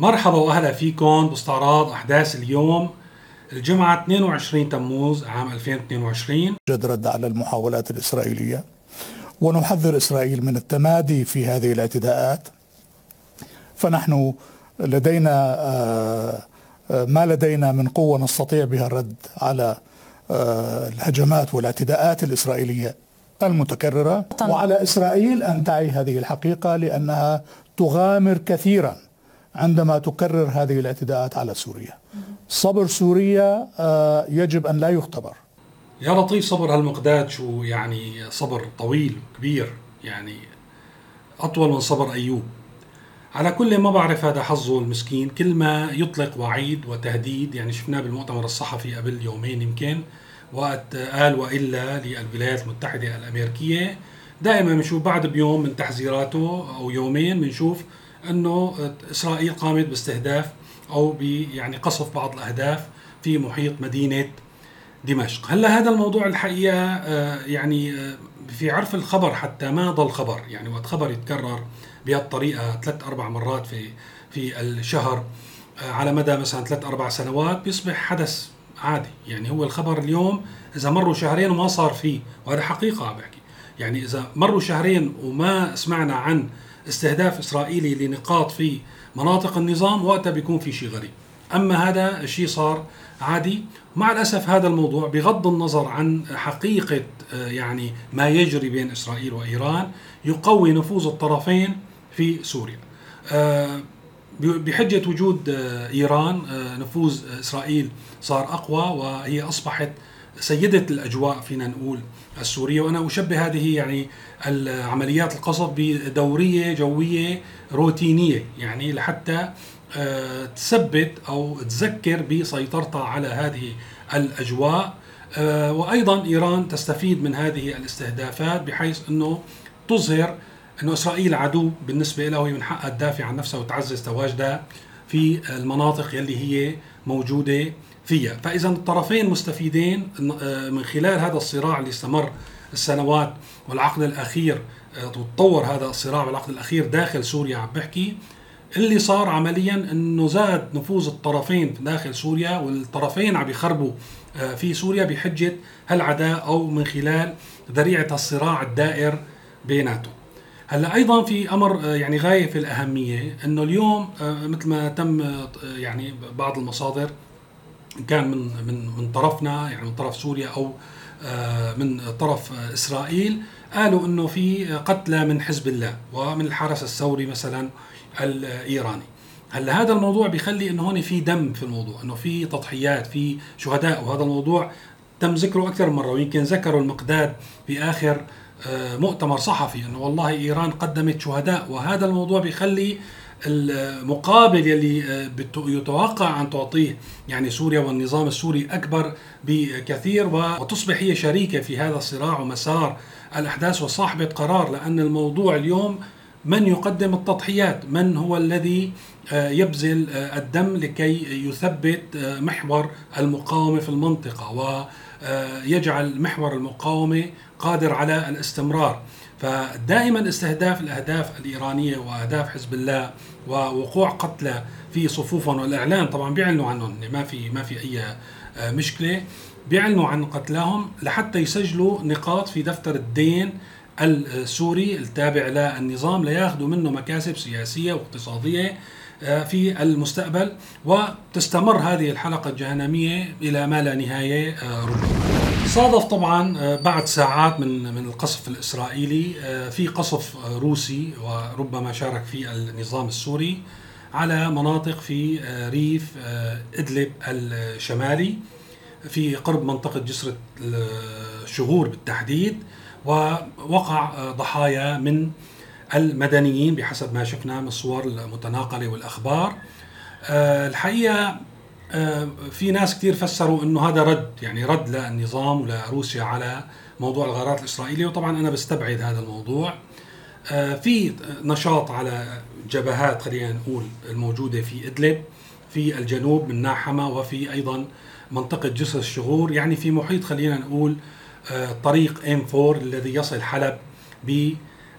مرحبا وأهلا فيكم باستعراض أحداث اليوم الجمعة 22 تموز عام 2022 جد رد على المحاولات الإسرائيلية ونحذر إسرائيل من التمادي في هذه الاعتداءات. فنحن لدينا آه، ما لدينا من قوة نستطيع بها الرد على آه، الهجمات والاعتداءات الإسرائيلية المتكررة. وعلى إسرائيل أن تعي هذه الحقيقة لأنها تغامر كثيرا. عندما تكرر هذه الاعتداءات على سوريا. صبر سوريا يجب أن لا يختبر. يا لطيف صبر هالمقداد شو يعني؟ صبر طويل كبير يعني أطول من صبر أيوب. على كل ما بعرف هذا حظه المسكين. كل ما يطلق وعيد وتهديد يعني شفناه بالمؤتمر الصحفي قبل يومين يمكن وقت قال وإلا للولايات المتحدة الأمريكية دائما بنشوف بعد بيوم من تحذيراته أو يومين بنشوف أنه إسرائيل قامت باستهداف أو يعني قصف بعض الأهداف في محيط مدينة دمشق. هلا هذا الموضوع الحقيقة آه، يعني آه، في عرف الخبر حتى ما ضل خبر. يعني وقت خبر يتكرر بهالطريقة ثلاث أربع مرات في في الشهر آه، على مدى مثلا ثلاث أربع سنوات بيصبح حدث عادي. يعني هو الخبر اليوم إذا مروا شهرين وما صار فيه وهذا حقيقة عم بحكي. يعني إذا مروا شهرين وما سمعنا عن استهداف إسرائيلي لنقاط في مناطق النظام وقتها بيكون في شيء غريب. أما هذا الشيء صار عادي. مع الأسف هذا الموضوع بغض النظر عن حقيقة آه، يعني ما يجري بين إسرائيل وإيران يقوي نفوذ الطرفين في سوريا. آه، بحجة وجود آه، إيران نفوذ إسرائيل صار أقوى وهي أصبحت سيدة الأجواء فينا نقول السورية وأنا أشبه هذه يعني العمليات القصف بدورية جوية روتينية يعني لحتى تثبت أو تذكر بسيطرتها على هذه الأجواء. وأيضا إيران تستفيد من هذه الاستهدافات بحيث أنه تظهر إنه إسرائيل عدو بالنسبة له من حقها تدافع عن نفسها وتعزز تواجدها في المناطق يلي هي موجودة. فيها، فإذا الطرفين مستفيدين آه، من خلال هذا الصراع اللي استمر السنوات والعقد الأخير آه، تطور هذا الصراع والعقد الأخير داخل سوريا عم بحكي اللي صار عمليا إنه زاد نفوذ الطرفين داخل سوريا والطرفين عم يخربوا آه، في سوريا بحجة هالعداء أو من خلال ذريعة الصراع الدائر بيناتهم. هلأ أيضا في أمر يعني غاية في الأهمية إنه اليوم مثل ما تم يعني بعض المصادر كان من من من طرفنا يعني من طرف سوريا أو من طرف إسرائيل قالوا إنه في قتلى من حزب الله ومن الحرس الثوري مثلا الإيراني. هلأ هذا الموضوع بيخلي إنه هون في دم في الموضوع إنه في تضحيات في شهداء وهذا الموضوع تم ذكره أكثر من مرة ويمكن ذكروا المقداد في اخر آه، مؤتمر صحفي إنه والله إيران قدمت شهداء وهذا الموضوع بيخلي المقابل يلي آه، يتوقع أن تعطيه يعني سوريا والنظام السوري أكبر بكثير وتصبح هي شريكة في هذا الصراع ومسار الأحداث وصاحبة قرار لأن الموضوع اليوم من يقدم التضحيات؟ من هو الذي آه، يبذل الدم لكي يثبت محور المقاومة في المنطقة؟ ويجعل محور المقاومة قادر على الاستمرار. فدائما استهداف الأهداف الإيرانية وأهداف حزب الله ووقوع قتلى في صفوفهم والاعلان طبعا بيعلنوا عنهم ما في ما في أي آه، مشكلة. بيعلنوا عن قتلاهم لحتى يسجلوا نقاط في دفتر الدين السوري التابع للنظام لياخذوا منه مكاسب سياسية واقتصادية آه، في المستقبل. وتستمر هذه الحلقة الجهنمية إلى ما لا نهاية آه، ربما. صادف طبعا آه، بعد ساعات من من القصف الإسرائيلي آه، في قصف روسي وربما شارك فيه النظام السوري على مناطق في آه، ريف إدلب الشمالي في قرب منطقة جسر الشغور بالتحديد ووقع ضحايا من المدنيين بحسب ما شفنا من الصور المتناقلة والأخبار. الحقيقة في ناس كثير فسروا إنه هذا رد يعني رد للنظام ولروسيا على موضوع الغارات الإسرائيلية وطبعا أنا بستبعد هذا الموضوع. آه، في نشاط على جبهات خلينا نقول الموجودة في إدلب في الجنوب من ناحمة وفي أيضا منطقة جسر الشغور يعني في محيط خلينا نقول آه، طريق إم 4 الذي يصل حلب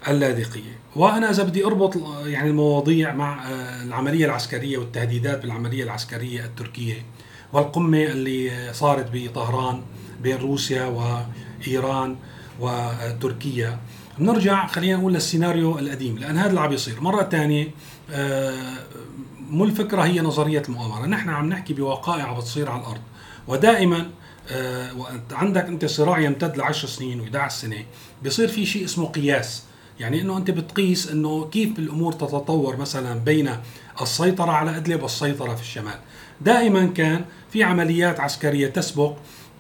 اللاذقية. وأنا إذا بدي أربط يعني المواضيع مع آه، العملية العسكرية والتهديدات بالعملية العسكرية التركية والقمة اللي صارت بطهران بين روسيا وإيران وتركيا. بنرجع خلينا نقول للسيناريو القديم لأن هذا اللي عم يصير. مرة ثانية آه، مو الفكرة هي نظرية المؤامرة. نحن عم نحكي بوقائع بتصير على الأرض. ودائما آه، عندك أنت صراع يمتد ل 10 سنين و11 سنة. بيصير في شيء اسمه قياس. يعني إنه أنت بتقيس إنه كيف الأمور تتطور مثلا بين السيطرة على أدلب والسيطرة في الشمال. دائما كان في عمليات عسكرية تسبق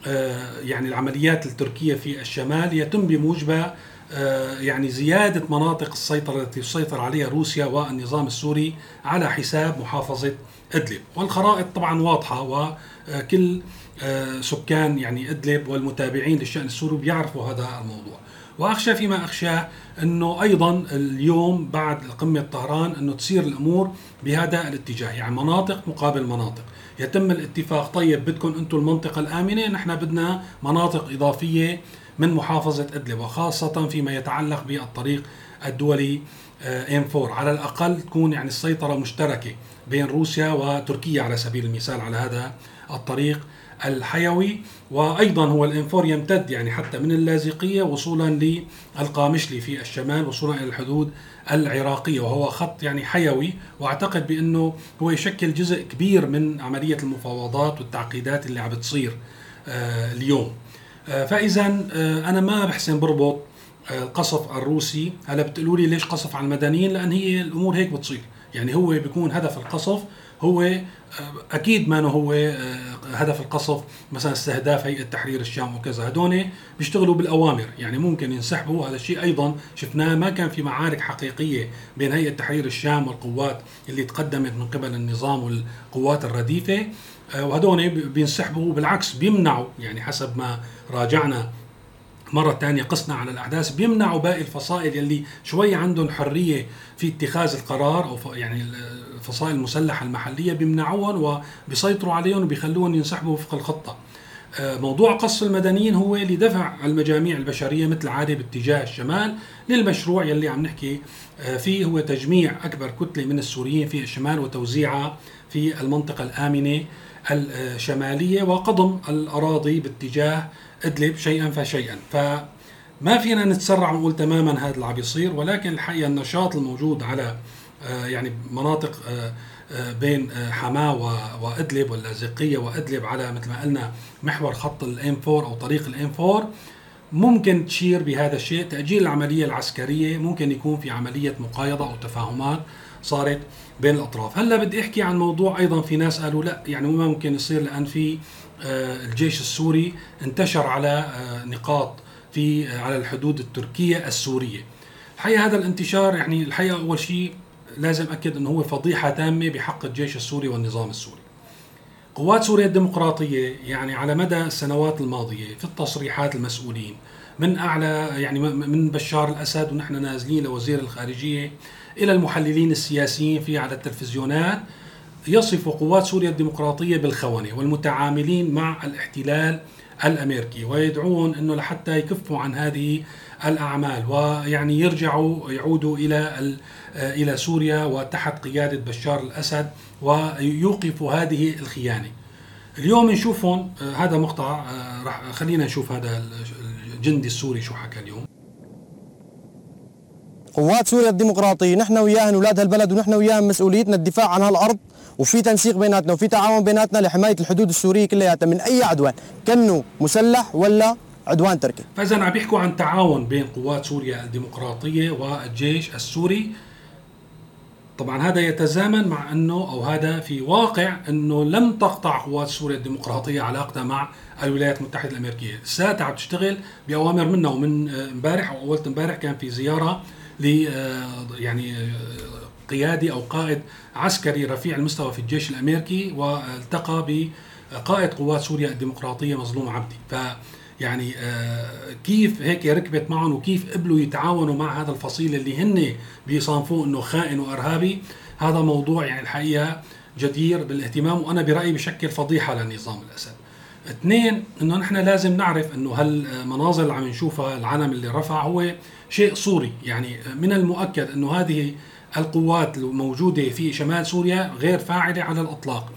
آه، يعني العمليات التركية في الشمال يتم بموجبها آه، يعني زيادة مناطق السيطرة التي تسيطر عليها روسيا والنظام السوري على حساب محافظة إدلب. والخرائط طبعا واضحة وكل آه، سكان يعني إدلب والمتابعين للشأن السوري بيعرفوا هذا الموضوع. وأخشى فيما اخشاه أنه أيضا اليوم بعد قمه طهران أنه تصير الأمور بهذا الاتجاه يعني مناطق مقابل مناطق. يتم الاتفاق طيب بدكم أنتم المنطقة الآمنة نحن بدنا مناطق إضافية من محافظة إدلب وخاصة فيما يتعلق بالطريق الدولي ام آه، 4 على الأقل تكون يعني السيطرة مشتركة بين روسيا وتركيا على سبيل المثال على هذا الطريق. الحيوي وأيضا هو 4 يمتد يعني حتى من اللاذقية وصولا للقامشلي في الشمال وصولا إلى الحدود العراقية وهو خط يعني حيوي وأعتقد بأنه هو يشكل جزء كبير من عملية المفاوضات والتعقيدات اللي عم بتصير آه، اليوم. آه، فاذا آه، أنا ما بحسن بربط القصف الروسي. هلا بتقولوا لي ليش قصف على المدنيين؟ لأن هي الأمور هيك بتصير. يعني هو بيكون هدف القصف هو أكيد ما هو هدف القصف مثلا استهداف هيئة تحرير الشام وكذا. هدول بيشتغلوا بالأوامر يعني ممكن ينسحبوا. هذا الشيء أيضا شفناه ما كان في معارك حقيقية بين هيئة تحرير الشام والقوات اللي تقدمت من قبل النظام والقوات الرديفة. وهدول بينسحبوا بالعكس بيمنعوا يعني حسب ما راجعنا مرة ثانية قسنا على الأحداث بيمنعوا باقي الفصائل يلي شوي عندهم حرية في اتخاذ القرار أو يعني الفصائل المسلحة المحلية بيمنعوهم وبيسيطروا عليهم وبيخلوهم ينسحبوا وفق الخطة. آه، موضوع قصف المدنيين هو اللي دفع المجاميع البشرية مثل عادة باتجاه الشمال للمشروع يلي عم نحكي فيه هو تجميع أكبر كتلة من السوريين في الشمال وتوزيعها في المنطقة الآمنة الشمالية وقضم الأراضي باتجاه إدلب شيئا فشيئا. فما فينا نتسرع ونقول تماما هذا اللي عم بيصير ولكن الحقيقة النشاط الموجود على آه، يعني مناطق آه، آه، بين حماة وإدلب واللاذقيه وإدلب على مثل ما قلنا محور خط الام 4 أو طريق الام 4 ممكن تشير بهذا الشيء. تأجيل العملية العسكرية ممكن يكون في عملية مقايضة أو تفاهمات صارت بين الأطراف. هلأ بدي أحكي عن موضوع أيضا في ناس قالوا لأ يعني ما ممكن يصير لأن في آه، الجيش السوري انتشر على آه، نقاط في آه، على الحدود التركية السورية. الحقيقة هذا الانتشار يعني الحقيقة أول شيء لازم أكد إنه هو فضيحة تامة بحق الجيش السوري والنظام السوري. قوات سوريا الديمقراطية يعني على مدى السنوات الماضية في التصريحات المسؤولين من أعلى يعني من بشار الأسد ونحن نازلين لوزير الخارجية إلى المحللين السياسيين في على التلفزيونات يصف قوات سوريا الديمقراطية بالخونة والمتعاملين مع الاحتلال الأمريكي ويدعون إنه لحتى يكفوا عن هذه الأعمال ويعني يرجعوا يعودوا إلى إلى سوريا وتحت قيادة بشار الأسد ويوقفوا هذه الخيانة. اليوم نشوفهم هذا مقطع راح خلينا نشوف هذا الجندي السوري شو حكى اليوم. قوات سوريا الديمقراطية نحن وياهن أولاد هالبلد ونحن وياهم مسؤوليتنا الدفاع عن هالأرض وفي تنسيق بيناتنا وفي تعاون بيناتنا لحماية الحدود السورية كلياتها من أي عدوان كانه مسلح ولا عدوان تركي فإذا عم بيحكوا عن تعاون بين قوات سوريا الديمقراطية والجيش السوري طبعا هذا يتزامن مع أنه أو هذا في واقع أنه لم تقطع قوات سوريا الديمقراطية علاقتها مع الولايات المتحدة الأمريكية، الساعة عم تشتغل بأوامر منا ومن امبارح أو أول امبارح كان في زيارة ل يعني قيادي أو قائد عسكري رفيع المستوى في الجيش الأمريكي والتقى بقائد قوات سوريا الديمقراطية مظلوم عبدي. ف يعني آه، كيف هيك ركبت معهم وكيف قبلوا يتعاونوا مع هذا الفصيل اللي هن بيصنفوه إنه خائن وإرهابي. هذا موضوع يعني الحقيقة جدير بالاهتمام وأنا برأيي بشكل فضيحة لنظام الأسد. اثنين إنه نحن لازم نعرف إنه هالمناظر اللي عم نشوفها العلم اللي رفع هو شيء صوري يعني من المؤكد إنه هذه القوات الموجودة في شمال سوريا غير فاعلة على الإطلاق.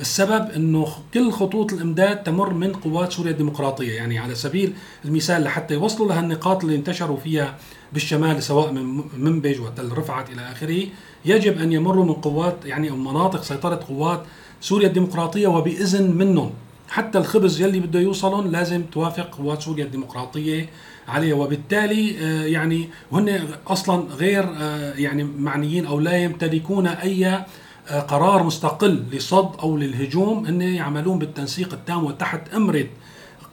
السبب إنه كل خطوط الإمداد تمر من قوات سوريا الديمقراطية. يعني على سبيل المثال لحتى يوصلوا لها النقاط اللي انتشروا فيها بالشمال سواء من منبج وتل رفعت إلى آخره يجب أن يمروا من قوات يعني مناطق سيطرة قوات سوريا الديمقراطية وبإذن منهم. حتى الخبز يلي بده يوصلهم لازم توافق قوات سوريا الديمقراطية عليه. وبالتالي آه، يعني هن أصلا غير آه، يعني معنيين أو لا يمتلكون أي قرار مستقل لصد أو للهجوم هن يعملون بالتنسيق التام وتحت امره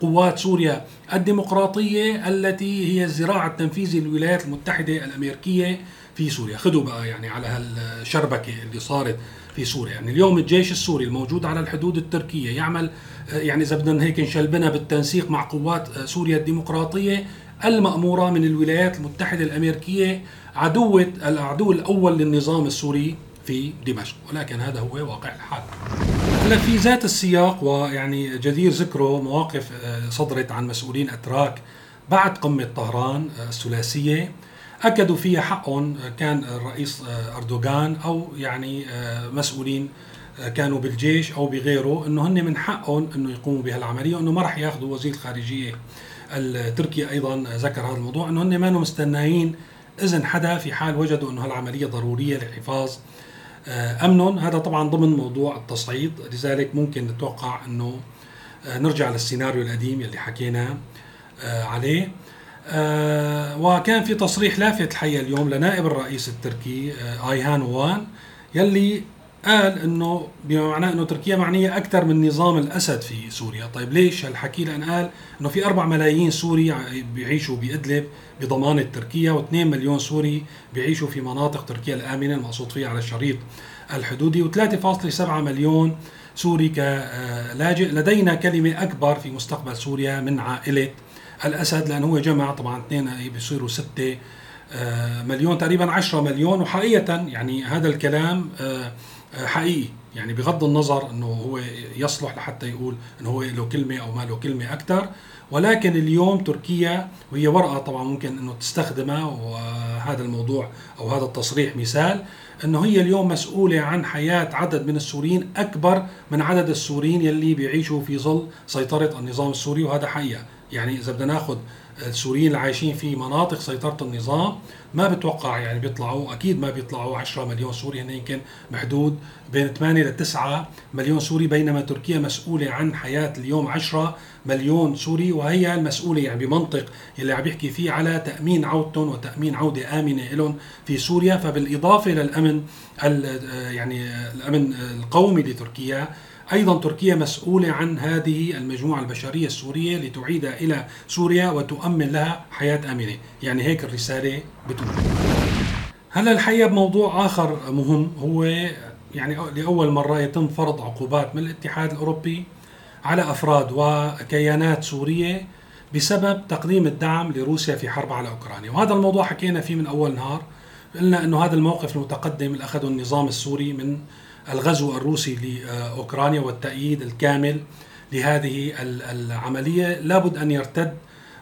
قوات سوريا الديمقراطية التي هي الذراع التنفيذي للولايات المتحدة الأمريكية في سوريا. خذوا بقى يعني على هالشربكة اللي صارت في سوريا. يعني اليوم الجيش السوري الموجود على الحدود التركية يعمل يعني إذا بدنا هيك نشلبنا بالتنسيق مع قوات سوريا الديمقراطية المأمورة من الولايات المتحدة الأمريكية عدوة العدو الأول للنظام السوري. في دمشق ولكن هذا هو واقع الحال. هلا في ذات السياق ويعني جدير ذكره مواقف آه، صدرت عن مسؤولين أتراك بعد قمة طهران آه، الثلاثية أكدوا فيها حقهم آه، كان الرئيس أردوغان أو يعني مسؤولين كانوا بالجيش أو بغيره إنه هن من حقهم إنه يقوموا بهالعملية وإنه ما راح ياخذوا وزير الخارجية التركي أيضا ذكر هذا الموضوع إنه هن ما مستناين إذن حدا في حال وجدوا إنه هالعملية ضرورية لحفاظ آه، امنهم هذا طبعا ضمن موضوع التصعيد. لذلك ممكن نتوقع أنه آه، نرجع للسيناريو القديم يلي حكينا آه، عليه. وكان في تصريح لافت الحقيقة اليوم لنائب الرئيس التركي آيهان وان يلي قال إنه بما معناه إنه تركيا معنية أكثر من نظام الأسد في سوريا، طيب ليش هالحكي؟ لأن قال إنه في 4 ملايين سوري بيعيشوا بأدلب بضمانة تركيا و2 مليون سوري بيعيشوا في مناطق تركيا الآمنة المقصود فيها على الشريط الحدودي و3.7 مليون سوري كلاجئ، لدينا كلمة أكبر في مستقبل سوريا من عائلة الأسد لأنه هو جمع طبعا اثنين بيصيروا ستة آه، مليون تقريبا 10 مليون وحقيقه يعني هذا الكلام آه، حقيقي. يعني بغض النظر إنه هو يصلح لحتى يقول إنه هو له كلمة أو ما له كلمة أكثر ولكن اليوم تركيا وهي ورقة طبعا ممكن إنه تستخدمها وهذا الموضوع أو هذا التصريح مثال إنه هي اليوم مسؤولة عن حياة عدد من السوريين أكبر من عدد السوريين يلي بيعيشوا في ظل سيطرة النظام السوري وهذا حقيقة. يعني إذا بدنا ناخذ السوريين اللي عايشين في مناطق سيطرة النظام ما بتوقع يعني بيطلعوا أكيد ما بيطلعوا 10 مليون سوري هن يمكن محدود بين 8 ل 9 مليون سوري بينما تركيا مسؤولة عن حياة اليوم 10 مليون سوري وهي المسؤولة يعني بمنطق اللي عم يحكي فيه على تأمين عودتهم وتأمين عودة آمنة لهم في سوريا. فبالإضافة للأمن يعني الأمن القومي لتركيا أيضا تركيا مسؤولة عن هذه المجموعة البشرية السورية لتعيدها إلى سوريا وتؤمن لها حياة آمنة، يعني هيك الرسالة بتقول. هلا الحقيقة بموضوع آخر مهم. هو يعني لأول مرة يتم فرض عقوبات من الاتحاد الأوروبي على أفراد وكيانات سورية بسبب تقديم الدعم لروسيا في حرب على أوكرانيا، وهذا الموضوع حكينا فيه من أول نهار، قلنا إنه هذا الموقف المتقدم اللي أخذه النظام السوري من الغزو الروسي لأوكرانيا والتأييد الكامل لهذه العملية. لابد أن يرتد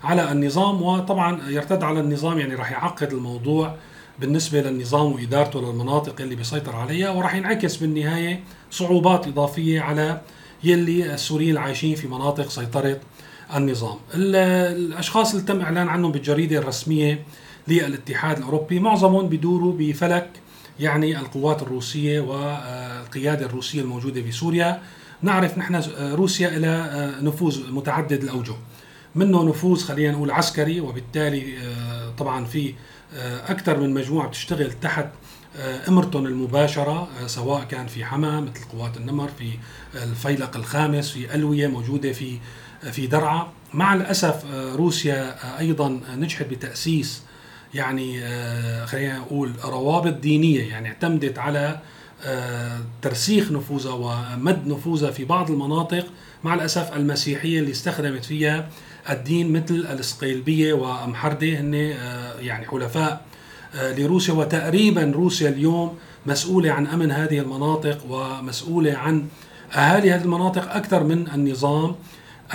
على النظام وطبعا يرتد على النظام يعني راح يعقد الموضوع بالنسبة للنظام وإدارته للمناطق اللي بيسيطر عليها وراح ينعكس بالنهاية صعوبات إضافية على يلي السوريين العايشين في مناطق سيطرة النظام. الأشخاص اللي تم إعلان عنهم بالجريدة الرسمية للاتحاد الأوروبي معظمهم بدوروا بفلك يعني القوات الروسية والقيادة الروسية الموجودة في سوريا. نعرف نحن روسيا إلى نفوذ متعدد الأوجه. منه نفوذ خلينا نقول عسكري وبالتالي طبعا في أكثر من مجموعة بتشتغل تحت امرتهم المباشرة سواء كان في حما مثل قوات النمر في الفيلق الخامس في ألوية موجودة في في درعا. مع الأسف روسيا أيضا نجحت بتأسيس يعني آه، خلينا نقول روابط دينية يعني اعتمدت على آه، ترسيخ نفوذها ومد نفوذها في بعض المناطق مع الأسف المسيحية اللي استخدمت فيها الدين مثل الإسقيلبية وأمحردة هن آه، يعني حلفاء لروسيا. وتقريبا روسيا اليوم مسؤولة عن أمن هذه المناطق ومسؤولة عن أهالي هذه المناطق أكثر من النظام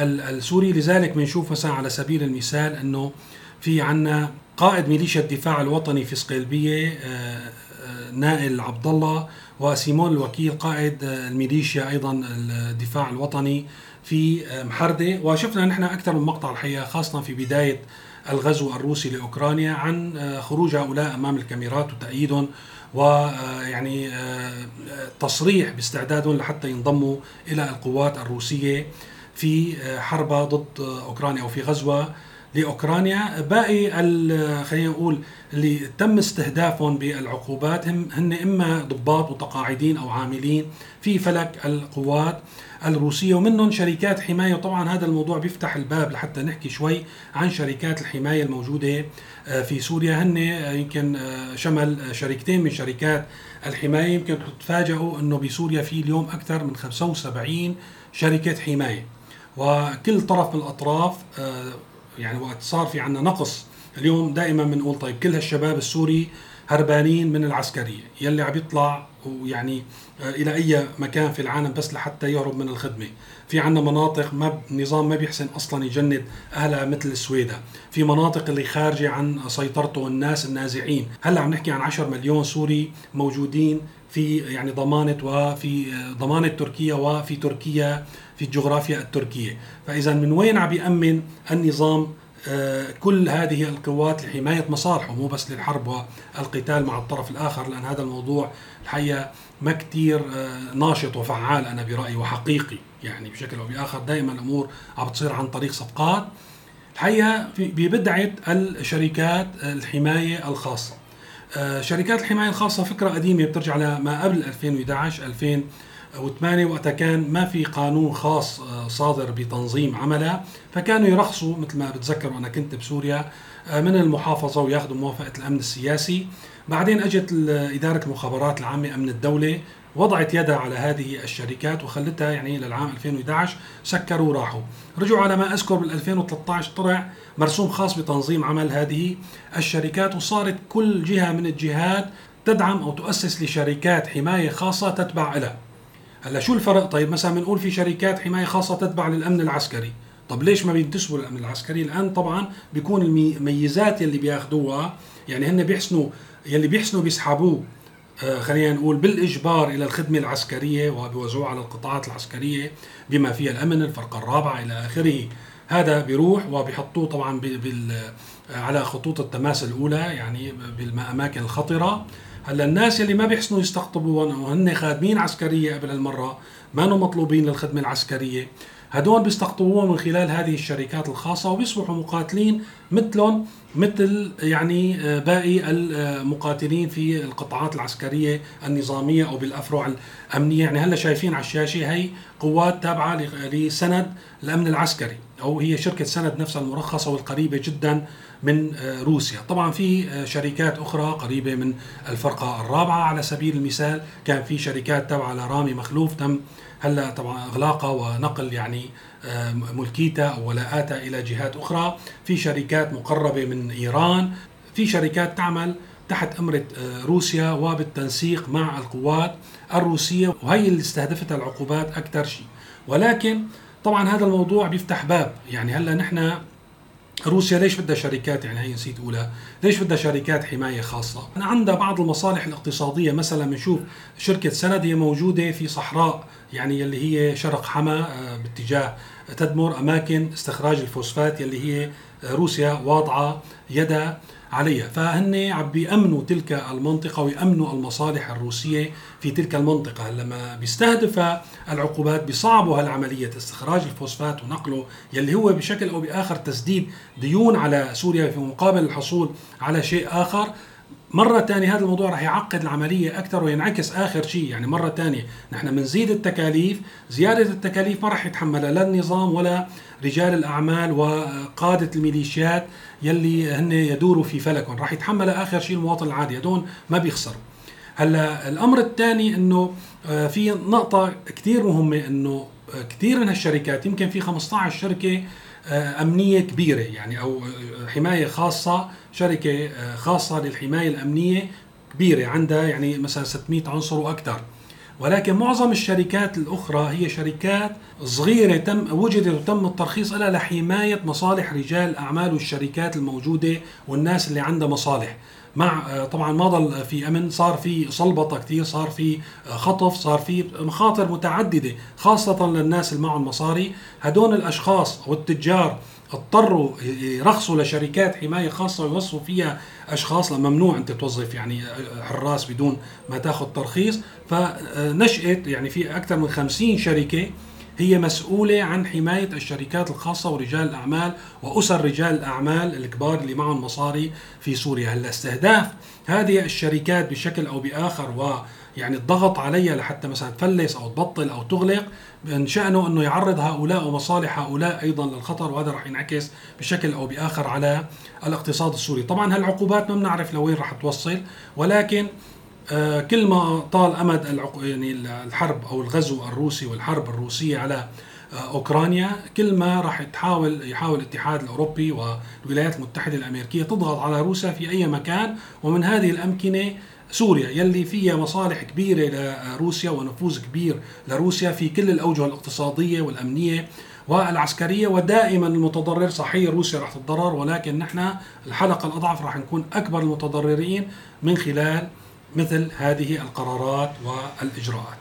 السوري. لذلك بنشوف مثلا على سبيل المثال إنه في عنا قائد ميليشيا الدفاع الوطني في صقلبيه آه، آه، نائل عبد الله وسيمون الوكيل قائد الميليشيا أيضا الدفاع الوطني في محردة. وشفنا نحن أكثر من مقطع الحقيقة خاصة في بداية الغزو الروسي لأوكرانيا عن خروج هؤلاء أمام الكاميرات وتأييدهم ويعني تصريح باستعدادهم لحتى ينضموا إلى القوات الروسية في حربها ضد أوكرانيا أو في غزوة. لأوكرانيا. باقي خلينا نقول اللي تم استهدافهم بالعقوبات هم هن إما ضباط متقاعدين أو عاملين. في فلك القوات الروسية ومنهم شركات حماية. وطبعا هذا الموضوع بيفتح الباب لحتى نحكي شوي عن شركات الحماية الموجودة آه، في سوريا. هن آه، يمكن آه، شمل شركتين من شركات الحماية. يمكن تتفاجئوا إنه بسوريا في اليوم أكثر من 75 شركة حماية. وكل طرف من الأطراف يعني وقت صار في عندنا نقص. اليوم دائما بنقول طيب كل هالشباب السوري هربانين من العسكرية يلي عم يطلع ويعني آه، إلى أي مكان في العالم بس لحتى يهرب من الخدمة. في عندنا مناطق ما النظام ما بيحسن أصلا يجند أهلها مثل السويدة. في مناطق اللي خارجة عن سيطرته الناس النازعين هلأ عم نحكي عن 10 مليون سوري موجودين في يعني ضمانة وفي ضمانة تركيا وفي تركيا في الجغرافيا التركية. فإذا من وين عم يأمن النظام آه، كل هذه القوات لحماية مصالحه مو بس للحرب والقتال مع الطرف الآخر لأن هذا الموضوع الحقيقة ما كتير آه، ناشط وفعال أنا برأيي وحقيقي. يعني بشكل أو بآخر دائما الأمور عم بتصير عن طريق صفقات. الحقيقة ببدعة الشركات الحماية الخاصة. شركات الحماية الخاصة فكرة قديمة بترجع لما قبل 2011 2000 و8 وقتها كان ما في قانون خاص آه، صادر بتنظيم عملها فكانوا يرخصوا مثل ما بتذكر وأنا كنت بسوريا آه، من المحافظة وياخذوا موافقة الأمن السياسي. بعدين أجت إدارة المخابرات العامة أمن الدولة وضعت يدها على هذه الشركات وخلتها يعني للعام 2011 سكروا وراحوا. رجعوا على ما أذكر بال 2013 طلع مرسوم خاص بتنظيم عمل هذه الشركات وصارت كل جهة من الجهات تدعم أو تؤسس لشركات حماية خاصة تتبع لها هلأ شو الفرق؟ طيب مثلا بنقول في شركات حماية خاصة تتبع للأمن العسكري. طب ليش ما بينتسبوا للأمن العسكري؟ الآن طبعا بيكون الميزات يلي بياخذوها يعني هن بيحسنوا يلي بيحسنوا بيسحبوه. آه خلينا نقول بالإجبار إلى الخدمة العسكرية وبيوزعوه على القطاعات العسكرية بما فيها الأمن الفرقه الرابعه إلى آخره. هذا بيروح وبيحطوه طبعا بال على خطوط التماس الأولى يعني بالأماكن الخطرة. هلأ الناس اللي ما بيحسنوا يستقطبوا وهن خادمين عسكرية قبل المرة ما مطلوبين للخدمة العسكرية. هدول بيستقطبوهم من خلال هذه الشركات الخاصة وبيصبحوا مقاتلين مثلهم مثل يعني آه، باقي المقاتلين في القطاعات العسكرية النظامية أو بالأفرع الأمنية. يعني هلأ شايفين على الشاشة هي قوات تابعة لسند الأمن العسكري أو هي شركة سند نفسها المرخصة والقريبة جدا من آه، روسيا. طبعا في آه، شركات أخرى قريبة من الفرقة الرابعة. على سبيل المثال كان في شركات تابعة لرامي مخلوف تم هلا طبعا أغلاقها ونقل يعني آه، ملكيتها أو ولاءاتها إلى جهات أخرى. في شركات مقربة من إيران. في شركات تعمل تحت أمرة روسيا وبالتنسيق مع القوات الروسية وهي اللي استهدفتها العقوبات أكثر شيء. ولكن طبعا هذا الموضوع بيفتح باب. يعني هلا نحن روسيا ليش بدها شركات؟ يعني هي نسيت أقولها. ليش بدها شركات حماية خاصة؟ عندها بعض المصالح الاقتصادية مثلا بنشوف شركة سند هي موجودة في صحراء يعني اللي هي شرق حما آه، باتجاه تدمر أماكن استخراج الفوسفات يلي هي روسيا واضعة يدها عليها. فهن عم بيأمنوا تلك المنطقة ويأمنوا المصالح الروسية في تلك المنطقة. لما بيستهدف العقوبات بيصعبوا هالعملية استخراج الفوسفات ونقله يلي هو بشكل أو بآخر تسديد ديون على سوريا في مقابل الحصول على شيء آخر. مرة ثانية هذا الموضوع راح يعقد العملية أكثر وينعكس آخر شيء. يعني مرة ثانية نحن بنزيد التكاليف زيادة التكاليف ما راح يتحملها لا النظام ولا رجال الأعمال وقادة الميليشيات يلي هن يدوروا في فلكهم. راح يتحملها آخر شيء المواطن العادي هدول ما بيخسروا. هلا الأمر الثاني أنه آه، في نقطة كثير مهمة أنه آه، كثير من هالشركات يمكن في 15 شركة آه، أمنية كبيرة يعني أو حماية خاصة شركة خاصة للحماية الأمنية كبيرة عندها يعني مثلا 600 عنصر وأكثر. ولكن معظم الشركات الأخرى هي شركات صغيرة تم وجدت وتم الترخيص لها لحماية مصالح رجال الأعمال والشركات الموجودة والناس اللي عندها مصالح. مع طبعا ما ضل في أمن صار في صلبطة كثير صار في خطف صار في مخاطر متعددة خاصة للناس اللي معهم مصاري. هدول الأشخاص أو التجار اضطروا يرخصوا لشركات حماية خاصة ويوظفوا فيها أشخاص ممنوع انت توظف يعني حراس بدون ما تاخذ ترخيص. فنشأت يعني في أكثر من 50 شركة هي مسؤولة عن حماية الشركات الخاصة ورجال الأعمال وأسر رجال الأعمال الكبار اللي معهم مصاري في سوريا. هلا استهداف هذه الشركات بشكل أو بآخر و يعني الضغط عليها لحتى مثلا تفلس أو تبطل أو تغلق من شأنه أنه يعرض هؤلاء ومصالح هؤلاء أيضا للخطر وهذا راح ينعكس بشكل أو بآخر على الاقتصاد السوري، طبعا هالعقوبات ما بنعرف لوين راح توصل ولكن آه، كل ما طال أمد يعني الحرب أو الغزو الروسي والحرب الروسية على آه، أوكرانيا كل ما راح تحاول يحاول الاتحاد الأوروبي والولايات المتحدة الأمريكية تضغط على روسيا في أي مكان ومن هذه الأمكنة سوريا يلي فيها مصالح كبيرة لروسيا ونفوذ كبير لروسيا في كل الأوجه الاقتصادية والأمنية والعسكرية ودائما المتضرر صحيح روسيا راح تتضرر ولكن نحن الحلقة الأضعف راح نكون أكبر المتضررين من خلال مثل هذه القرارات والإجراءات.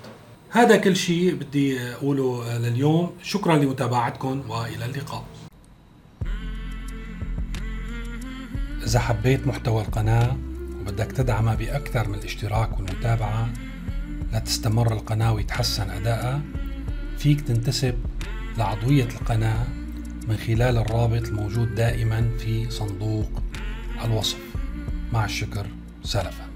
هذا كل شيء بدي أقوله لليوم، شكرا لمتابعتكم وإلى اللقاء. إذا حبيت محتوى القناة وبدك تدعمها بأكثر من الاشتراك والمتابعة لتستمر القناة ويتحسن أدائها. فيك تنتسب لعضوية القناة من خلال الرابط الموجود دائما في صندوق الوصف. مع الشكر سلفا.